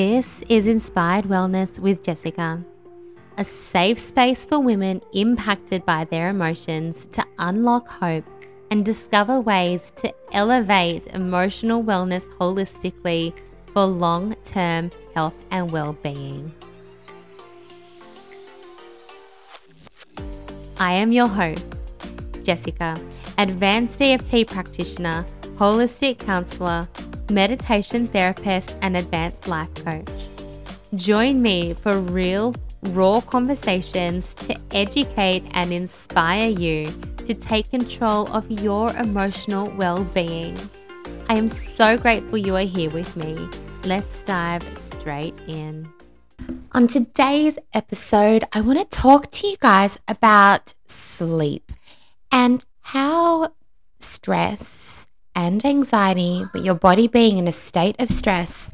This is Inspired Wellness with Jessica, a safe space for women impacted by their emotions to unlock hope and discover ways to elevate emotional wellness holistically for long term health and well being. I am your host, Jessica, advanced EFT practitioner, holistic counselor, meditation therapist, and advanced life coach. Join me for real, raw conversations to educate and inspire you to take control of your emotional well being. I am so grateful you are here with me. Let's dive straight in. On today's episode, I want to talk to you guys about sleep and how stress and anxiety, but your body being in a state of stress,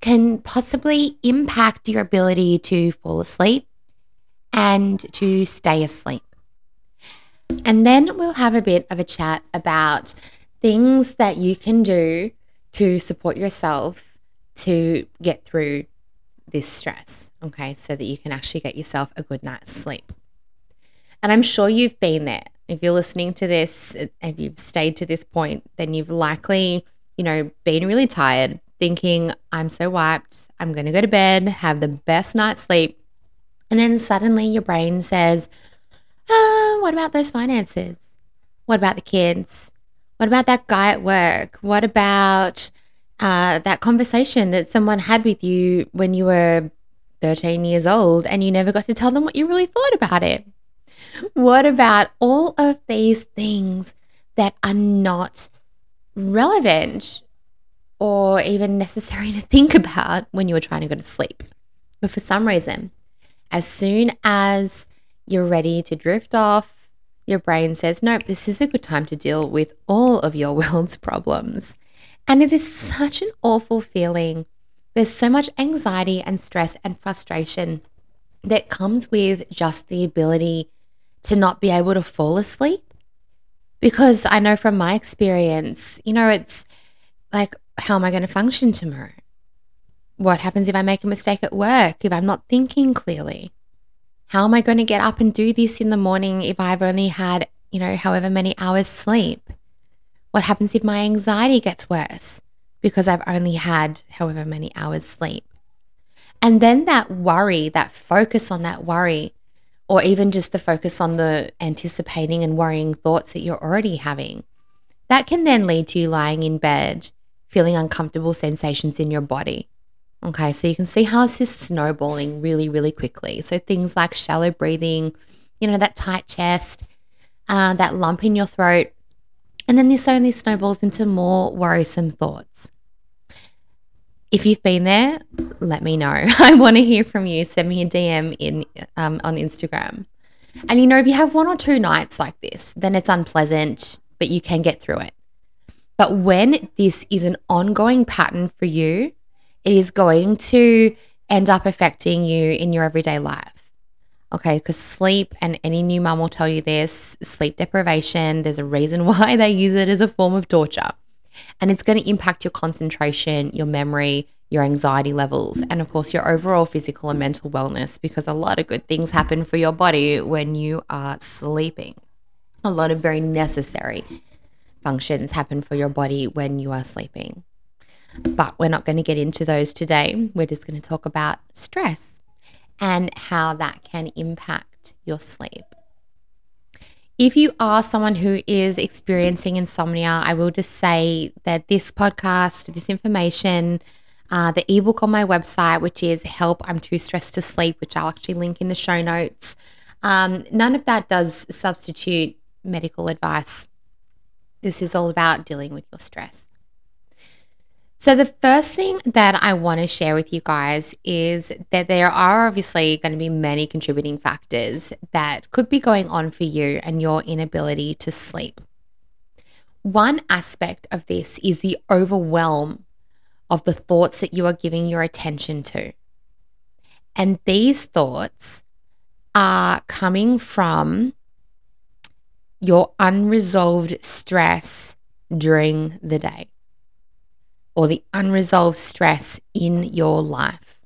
can possibly impact your ability to fall asleep and to stay asleep. And then we'll have a bit of a chat about things that you can do to support yourself to get through this stress, okay, so that you can actually get yourself a good night's sleep. And I'm sure you've been there. If you're listening to this, if you've stayed to this point, then you've likely, you know, been really tired, thinking, I'm so wiped, I'm going to go to bed, have the best night's sleep. And then suddenly your brain says, uh, what about those finances? What about the kids? What about that guy at work? What about uh, that conversation that someone had with you when you were 13 years old and you never got to tell them what you really thought about it? What about all of these things that are not relevant or even necessary to think about when you were trying to go to sleep? But for some reason, as soon as you're ready to drift off, your brain says, nope, this is a good time to deal with all of your world's problems. And it is such an awful feeling. There's so much anxiety and stress and frustration that comes with just the ability to not be able to fall asleep. Because I know from my experience, you know, it's like, how am I going to function tomorrow? What happens if I make a mistake at work, if I'm not thinking clearly? How am I going to get up and do this in the morning if I've only had, you know, however many hours sleep? What happens if my anxiety gets worse because I've only had however many hours sleep? And then that worry, that focus on that worry, or even just the focus on the anticipating and worrying thoughts that you're already having, that can then lead to you lying in bed, feeling uncomfortable sensations in your body. Okay, so you can see how this is snowballing really, really quickly. So things like shallow breathing, you know, that tight chest, uh, that lump in your throat, and then this only snowballs into more worrisome thoughts. If you've been there, let me know. I want to hear from you. Send me a DM in um, on Instagram. And you know, if you have one or two nights like this, then it's unpleasant, but you can get through it. But when this is an ongoing pattern for you, it is going to end up affecting you in your everyday life. Okay, because sleep, and any new mum will tell you this sleep deprivation, there's a reason why they use it as a form of torture. And it's going to impact your concentration, your memory, your anxiety levels, and of course, your overall physical and mental wellness, because a lot of good things happen for your body when you are sleeping. A lot of very necessary functions happen for your body when you are sleeping. But we're not going to get into those today. We're just going to talk about stress and how that can impact your sleep. If you are someone who is experiencing insomnia, I will just say that this podcast, this information, uh, the ebook on my website, which is Help I'm Too Stressed to Sleep, which I'll actually link in the show notes, um, none of that does substitute medical advice. This is all about dealing with your stress. So, the first thing that I want to share with you guys is that there are obviously going to be many contributing factors that could be going on for you and your inability to sleep. One aspect of this is the overwhelm of the thoughts that you are giving your attention to. And these thoughts are coming from your unresolved stress during the day. Or the unresolved stress in your life.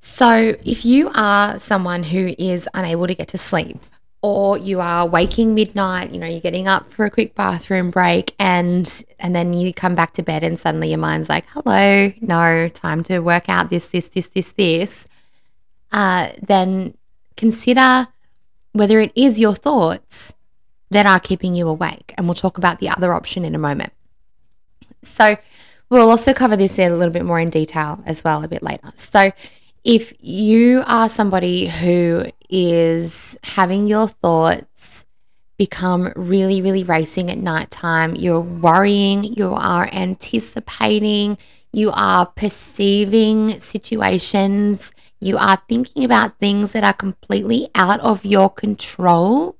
So, if you are someone who is unable to get to sleep, or you are waking midnight, you know, you're getting up for a quick bathroom break and and then you come back to bed and suddenly your mind's like, "Hello, no, time to work out this this this this this." Uh, then consider whether it is your thoughts that are keeping you awake. And we'll talk about the other option in a moment. So, we'll also cover this in a little bit more in detail as well a bit later. So, if you are somebody who is having your thoughts become really, really racing at nighttime, you're worrying, you are anticipating, you are perceiving situations, you are thinking about things that are completely out of your control,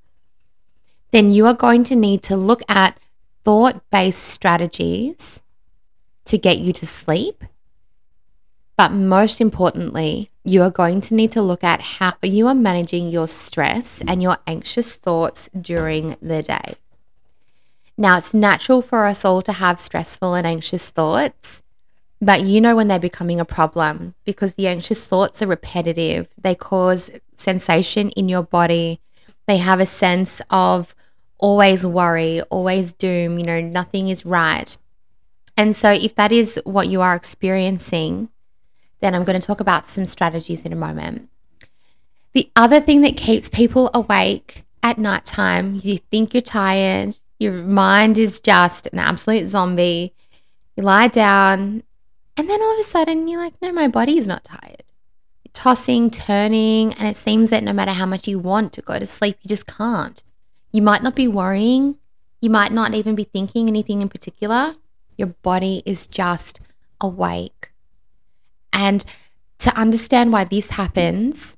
then you are going to need to look at thought based strategies to get you to sleep but most importantly, you are going to need to look at how you are managing your stress and your anxious thoughts during the day. Now, it's natural for us all to have stressful and anxious thoughts, but you know when they're becoming a problem because the anxious thoughts are repetitive. They cause sensation in your body. They have a sense of always worry, always doom, you know, nothing is right. And so, if that is what you are experiencing, then I'm going to talk about some strategies in a moment. The other thing that keeps people awake at nighttime, you think you're tired, your mind is just an absolute zombie. You lie down, and then all of a sudden you're like, no, my body is not tired. You're tossing, turning, and it seems that no matter how much you want to go to sleep, you just can't. You might not be worrying, you might not even be thinking anything in particular. Your body is just awake. And to understand why this happens,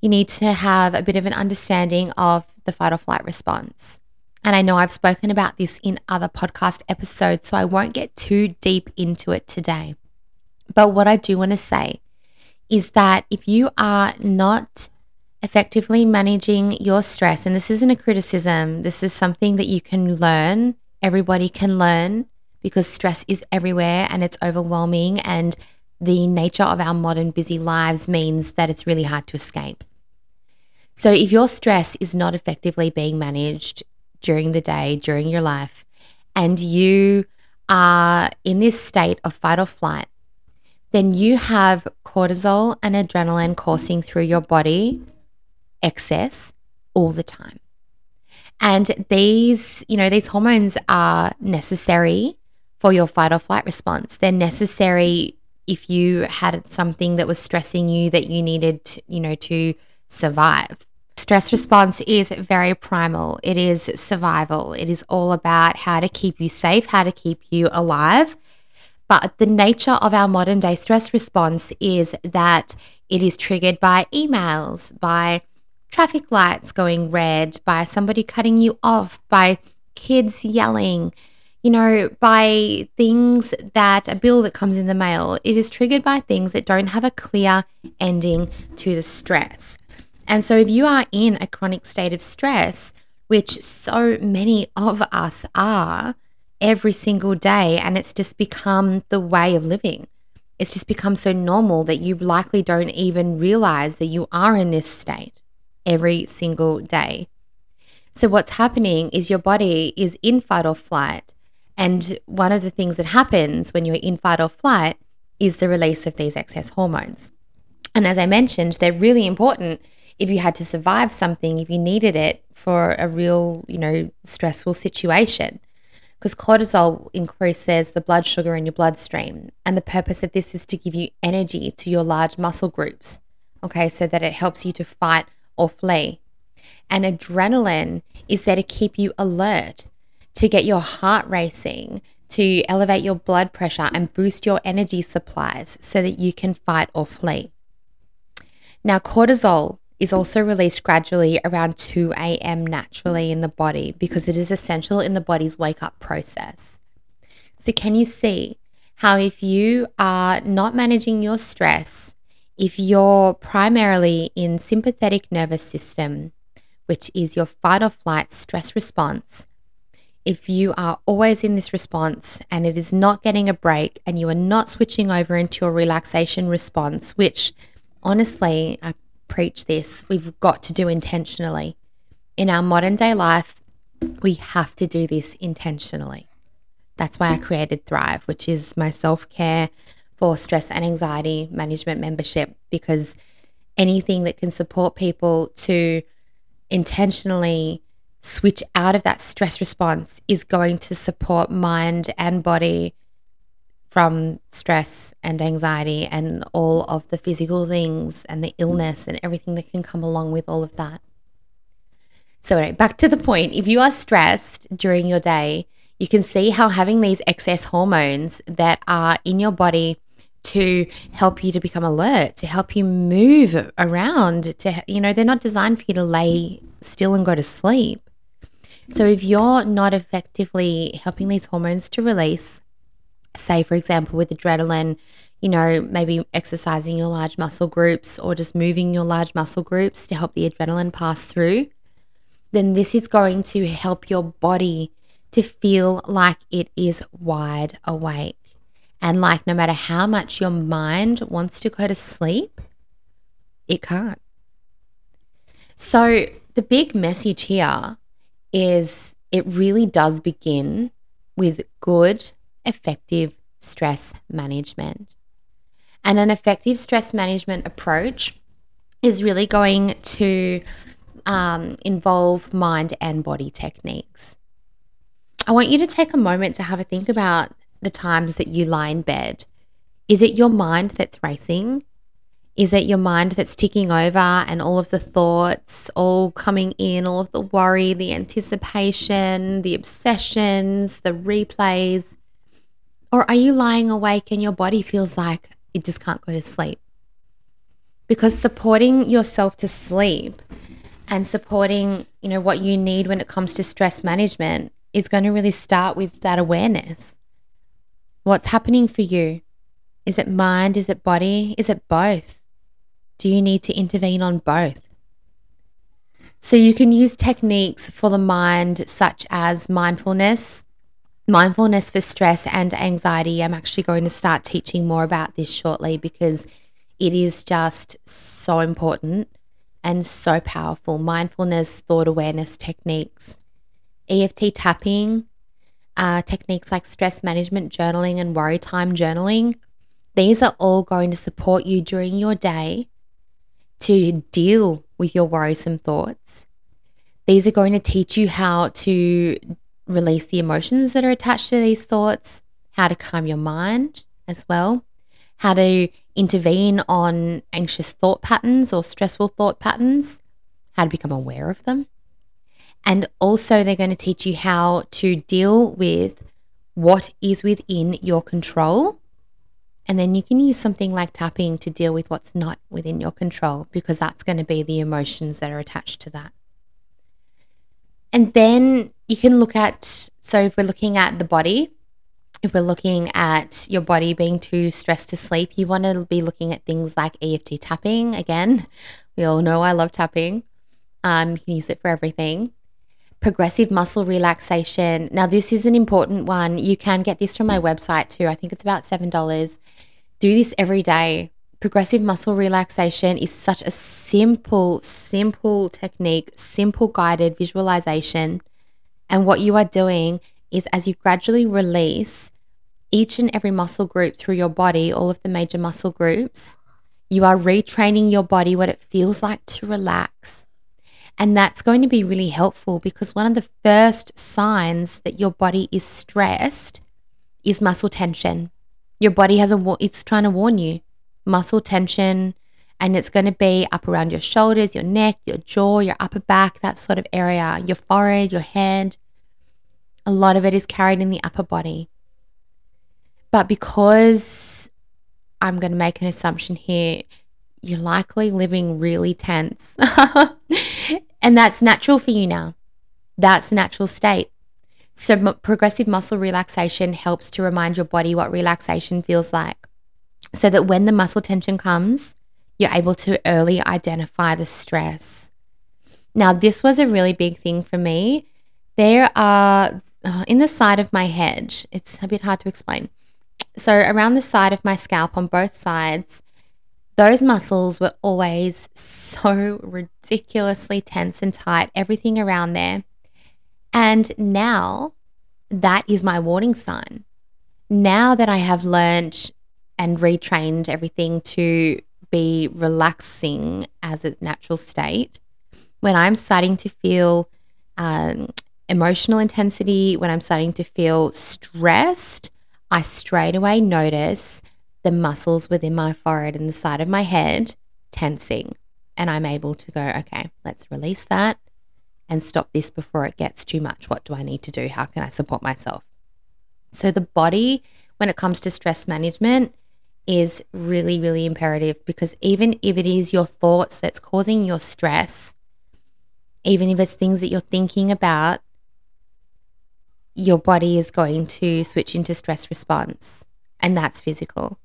you need to have a bit of an understanding of the fight or flight response. And I know I've spoken about this in other podcast episodes, so I won't get too deep into it today. But what I do want to say is that if you are not effectively managing your stress, and this isn't a criticism, this is something that you can learn, everybody can learn because stress is everywhere and it's overwhelming. And the nature of our modern busy lives means that it's really hard to escape. So, if your stress is not effectively being managed during the day, during your life, and you are in this state of fight or flight, then you have cortisol and adrenaline coursing through your body excess all the time. And these, you know, these hormones are necessary for your fight or flight response. They're necessary if you had something that was stressing you that you needed, you know, to survive. Stress response is very primal. It is survival. It is all about how to keep you safe, how to keep you alive. But the nature of our modern day stress response is that it is triggered by emails, by traffic lights going red, by somebody cutting you off, by kids yelling, you know, by things that a bill that comes in the mail. It is triggered by things that don't have a clear ending to the stress. And so, if you are in a chronic state of stress, which so many of us are every single day, and it's just become the way of living, it's just become so normal that you likely don't even realize that you are in this state every single day. So, what's happening is your body is in fight or flight and one of the things that happens when you're in fight or flight is the release of these excess hormones. And as I mentioned, they're really important if you had to survive something, if you needed it for a real, you know, stressful situation. Because cortisol increases the blood sugar in your bloodstream. And the purpose of this is to give you energy to your large muscle groups. Okay, so that it helps you to fight or flee. And adrenaline is there to keep you alert to get your heart racing, to elevate your blood pressure and boost your energy supplies so that you can fight or flee. Now, cortisol is also released gradually around 2 a.m. naturally in the body because it is essential in the body's wake up process. So, can you see how, if you are not managing your stress, if you're primarily in sympathetic nervous system, which is your fight or flight stress response, if you are always in this response and it is not getting a break and you are not switching over into your relaxation response, which honestly, I preach this, we've got to do intentionally. In our modern day life, we have to do this intentionally. That's why I created Thrive, which is my self care for stress and anxiety management membership, because anything that can support people to intentionally switch out of that stress response is going to support mind and body from stress and anxiety and all of the physical things and the illness and everything that can come along with all of that. So, anyway, back to the point if you are stressed during your day, you can see how having these excess hormones that are in your body to help you to become alert, to help you move around, to, you know, they're not designed for you to lay still and go to sleep. So if you're not effectively helping these hormones to release, say, for example, with adrenaline, you know, maybe exercising your large muscle groups or just moving your large muscle groups to help the adrenaline pass through, then this is going to help your body to feel like it is wide awake. And like no matter how much your mind wants to go to sleep, it can't. So, the big message here is it really does begin with good, effective stress management. And an effective stress management approach is really going to um, involve mind and body techniques. I want you to take a moment to have a think about the times that you lie in bed. Is it your mind that's racing? Is it your mind that's ticking over and all of the thoughts all coming in, all of the worry, the anticipation, the obsessions, the replays? Or are you lying awake and your body feels like it just can't go to sleep? Because supporting yourself to sleep and supporting, you know, what you need when it comes to stress management is going to really start with that awareness. What's happening for you? Is it mind? Is it body? Is it both? Do you need to intervene on both? So you can use techniques for the mind, such as mindfulness, mindfulness for stress and anxiety. I'm actually going to start teaching more about this shortly because it is just so important and so powerful. Mindfulness, thought awareness techniques, EFT tapping, uh, techniques like stress management journaling and worry time journaling. These are all going to support you during your day to deal with your worrisome thoughts. These are going to teach you how to release the emotions that are attached to these thoughts, how to calm your mind as well, how to intervene on anxious thought patterns or stressful thought patterns, how to become aware of them. And also, they're going to teach you how to deal with what is within your control and then you can use something like tapping to deal with what's not within your control because that's going to be the emotions that are attached to that. And then you can look at, so if we're looking at the body, if we're looking at your body being too stressed to sleep, you want to be looking at things like EFT tapping. Again, we all know I love tapping. Um, you can use it for everything. Progressive muscle relaxation. Now, this is an important one. You can get this from my website too. I think it's about $7 do this every day. Progressive muscle relaxation is such a simple, simple technique, simple guided visualization. And what you are doing is as you gradually release each and every muscle group through your body, all of the major muscle groups, you are retraining your body what it feels like to relax. And that's going to be really helpful because one of the first signs that your body is stressed is muscle tension. Your body has a, it's trying to warn you muscle tension, and it's going to be up around your shoulders, your neck, your jaw, your upper back, that sort of area, your forehead, your head. A lot of it is carried in the upper body. But because I'm going to make an assumption here, you're likely living really tense. and that's natural for you now. That's natural state. So, m- progressive muscle relaxation helps to remind your body what relaxation feels like so that when the muscle tension comes, you're able to early identify the stress. Now, this was a really big thing for me. There are uh, in the side of my head. It's a bit hard to explain. So, around the side of my scalp on both sides, those muscles were always so ridiculously tense and tight, everything around there. And now that is my warning sign. Now that I have learned and retrained everything to be relaxing as a natural state, when I'm starting to feel um, emotional intensity, when I'm starting to feel stressed, I straight away notice the muscles within my forehead and the side of my head tensing. And I'm able to go, okay, let's release that and stop this before it gets too much. What do I need to do? How can I support myself? So, the body, when it comes to stress management, is really, really imperative because even if it is your thoughts that's causing your stress, even if it's things that you're thinking about, your body is going to switch into stress response, and that's physical.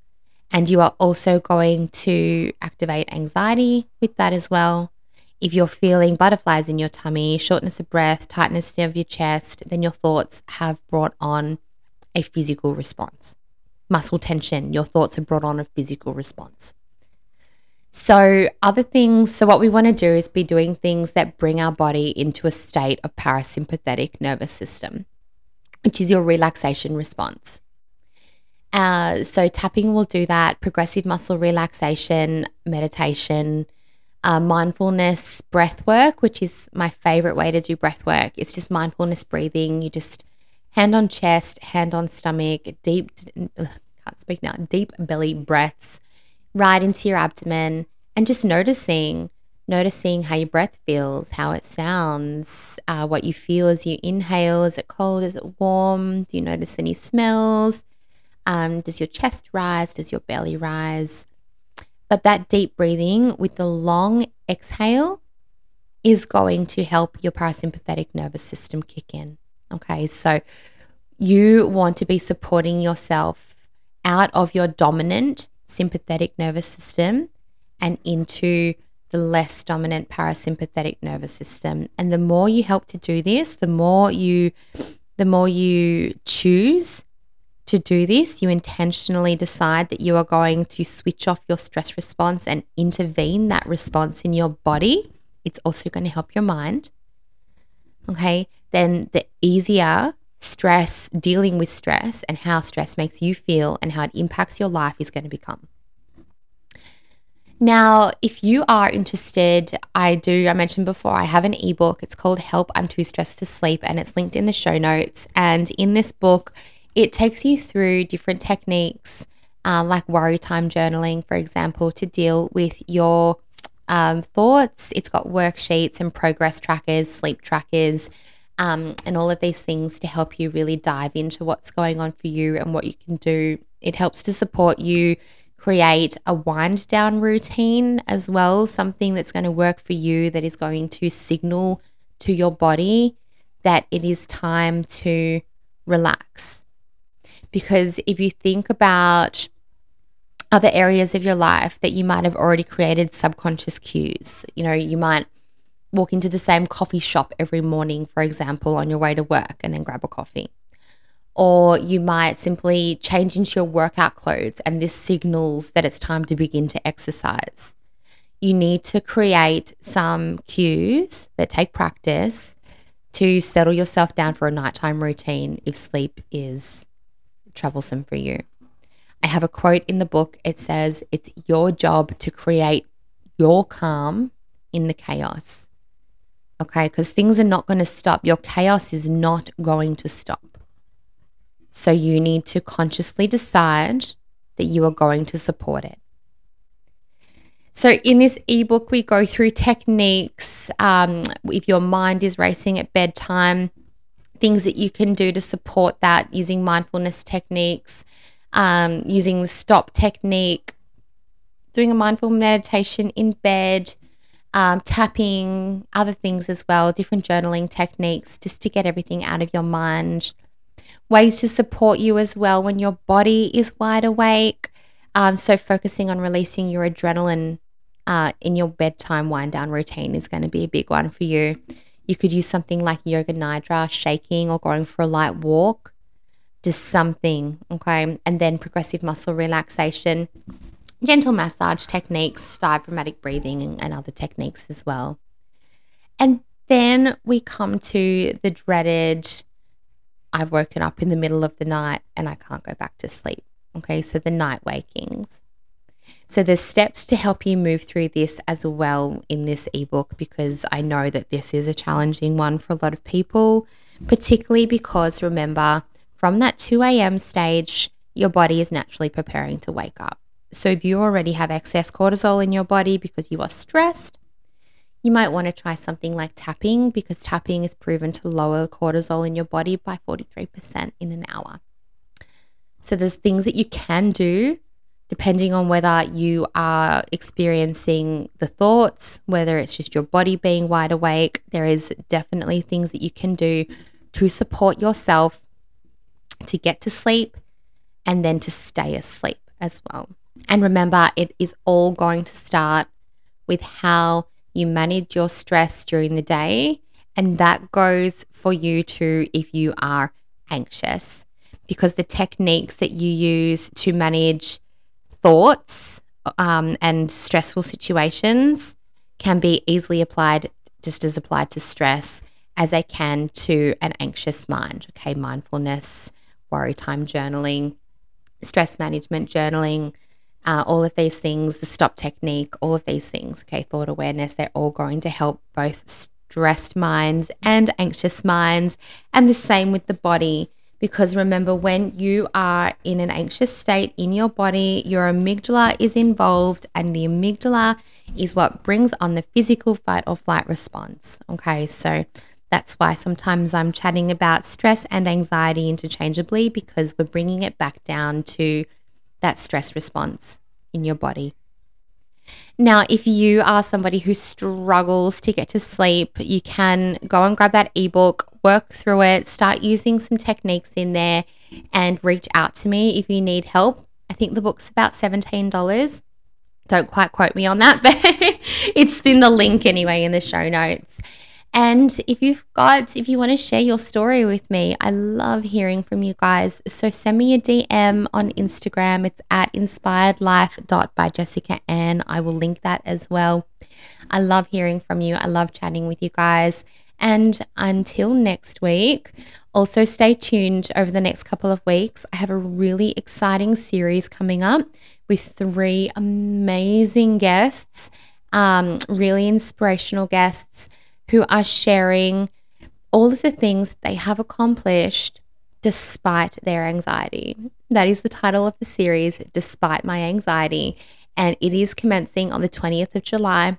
And you are also going to activate anxiety with that as well. If you're feeling butterflies in your tummy, shortness of breath, tightness of your chest, then your thoughts have brought on a physical response. Muscle tension, your thoughts have brought on a physical response. So, other things, so what we want to do is be doing things that bring our body into a state of parasympathetic nervous system, which is your relaxation response. Uh, so, tapping will do that, progressive muscle relaxation, meditation, uh, mindfulness breath work, which is my favorite way to do breath work. It's just mindfulness breathing. You just hand on chest, hand on stomach, deep, ugh, can't speak now, deep belly breaths right into your abdomen and just noticing noticing how your breath feels, how it sounds, uh, what you feel as you inhale. Is it cold? Is it warm? Do you notice any smells? Um, does your chest rise? Does your belly rise? But that deep breathing with the long exhale is going to help your parasympathetic nervous system kick in. Okay, so you want to be supporting yourself out of your dominant sympathetic nervous system and into the less dominant parasympathetic nervous system. And the more you help to do this, the more you the more you choose to do this, you intentionally decide that you are going to switch off your stress response and intervene that response in your body. It's also going to help your mind. Okay, then the easier stress, dealing with stress and how stress makes you feel and how it impacts your life is going to become. Now, if you are interested, I do, I mentioned before, I have an ebook. It's called Help I'm Too Stressed to Sleep, and it's linked in the show notes. And in this book, it takes you through different techniques, um, like worry time journaling, for example, to deal with your um, thoughts. It's got worksheets and progress trackers, sleep trackers, um, and all of these things to help you really dive into what's going on for you and what you can do. It helps to support you create a wind down routine as well, something that's going to work for you that is going to signal to your body that it is time to relax. Because if you think about other areas of your life that you might have already created subconscious cues, you know, you might walk into the same coffee shop every morning, for example, on your way to work and then grab a coffee or you might simply change into your workout clothes and this signals that it's time to begin to exercise. You need to create some cues that take practice to settle yourself down for a nighttime routine if sleep is troublesome for you. I have a quote in the book. It says, It's your job to create your calm in the chaos. Okay, because things are not going to stop. Your chaos is not going to stop. So you need to consciously decide that you are going to support it. So, in this ebook, we go through techniques. Um, if your mind is racing at bedtime, things that you can do to support that using mindfulness techniques, um, using the stop technique, doing a mindful meditation in bed, um, tapping, other things as well, different journaling techniques just to get everything out of your mind ways to support you as well when your body is wide awake. Um, so, focusing on releasing your adrenaline uh, in your bedtime wind down routine is going to be a big one for you. You could use something like yoga nidra, shaking or going for a light walk. Just something, okay? And then progressive muscle relaxation, gentle massage techniques, diaphragmatic breathing, and, other techniques as well. And then we come to the dreaded I've woken up in the middle of the night and I can't go back to sleep. Okay, so the night wakings. So there's steps to help you move through this as well in this ebook because I know that this is a challenging one for a lot of people, particularly because remember, from that 2 a.m. stage, your body is naturally preparing to wake up. So if you already have excess cortisol in your body because you are stressed, you might want to try something like tapping because tapping is proven to lower cortisol in your body by 43% in an hour. So there's things that you can do depending on whether you are experiencing the thoughts, whether it's just your body being wide awake. There is definitely things that you can do to support yourself to get to sleep and then to stay asleep as well. And remember, it is all going to start with how you manage your stress during the day. And that goes for you too if you are anxious, because the techniques that you use to manage thoughts um, and stressful situations can be easily applied just as applied to stress as they can to an anxious mind. Okay, mindfulness, worry time journaling, stress management journaling, uh, all of these things, the stop technique, all of these things, okay, thought awareness, they're all going to help both stressed minds and anxious minds. And the same with the body. Because remember, when you are in an anxious state in your body, your amygdala is involved, and the amygdala is what brings on the physical fight or flight response. Okay, so that's why sometimes I'm chatting about stress and anxiety interchangeably because we're bringing it back down to that stress response in your body. Now, if you are somebody who struggles to get to sleep, you can go and grab that ebook, work through it, start using some techniques in there, and reach out to me if you need help. I think the book's about $17. Don't quite quote me on that, but it's in the link anyway in the show notes. And if you've got, if you want to share your story with me, I love hearing from you guys. So send me a DM on Instagram. It's at inspiredlife.by Jessica Ann. I will link that as well. I love hearing from you. I love chatting with you guys. And until next week, also stay tuned over the next couple of weeks. I have a really exciting series coming up with three amazing guests, um, really inspirational guests who are sharing all of the things that they have accomplished despite their anxiety. That is the title of the series, Despite My Anxiety. And it is commencing on the 20th of July.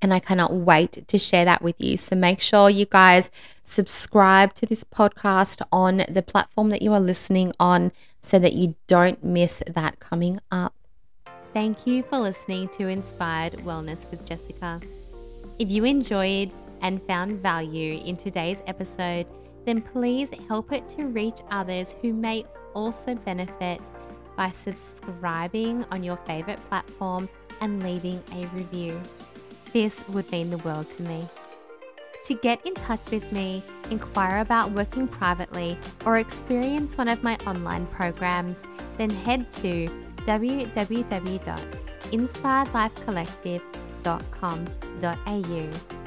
And I cannot wait to share that with you. So make sure you guys subscribe to this podcast on the platform that you are listening on so that you don't miss that coming up. Thank you for listening to Inspired Wellness with Jessica. If you enjoyed and found value in today's episode, then please help it to reach others who may also benefit by subscribing on your favorite platform and leaving a review. This would mean the world to me. To get in touch with me, inquire about working privately, or experience one of my online programs, then head to www.inspiredlifecollective.com.au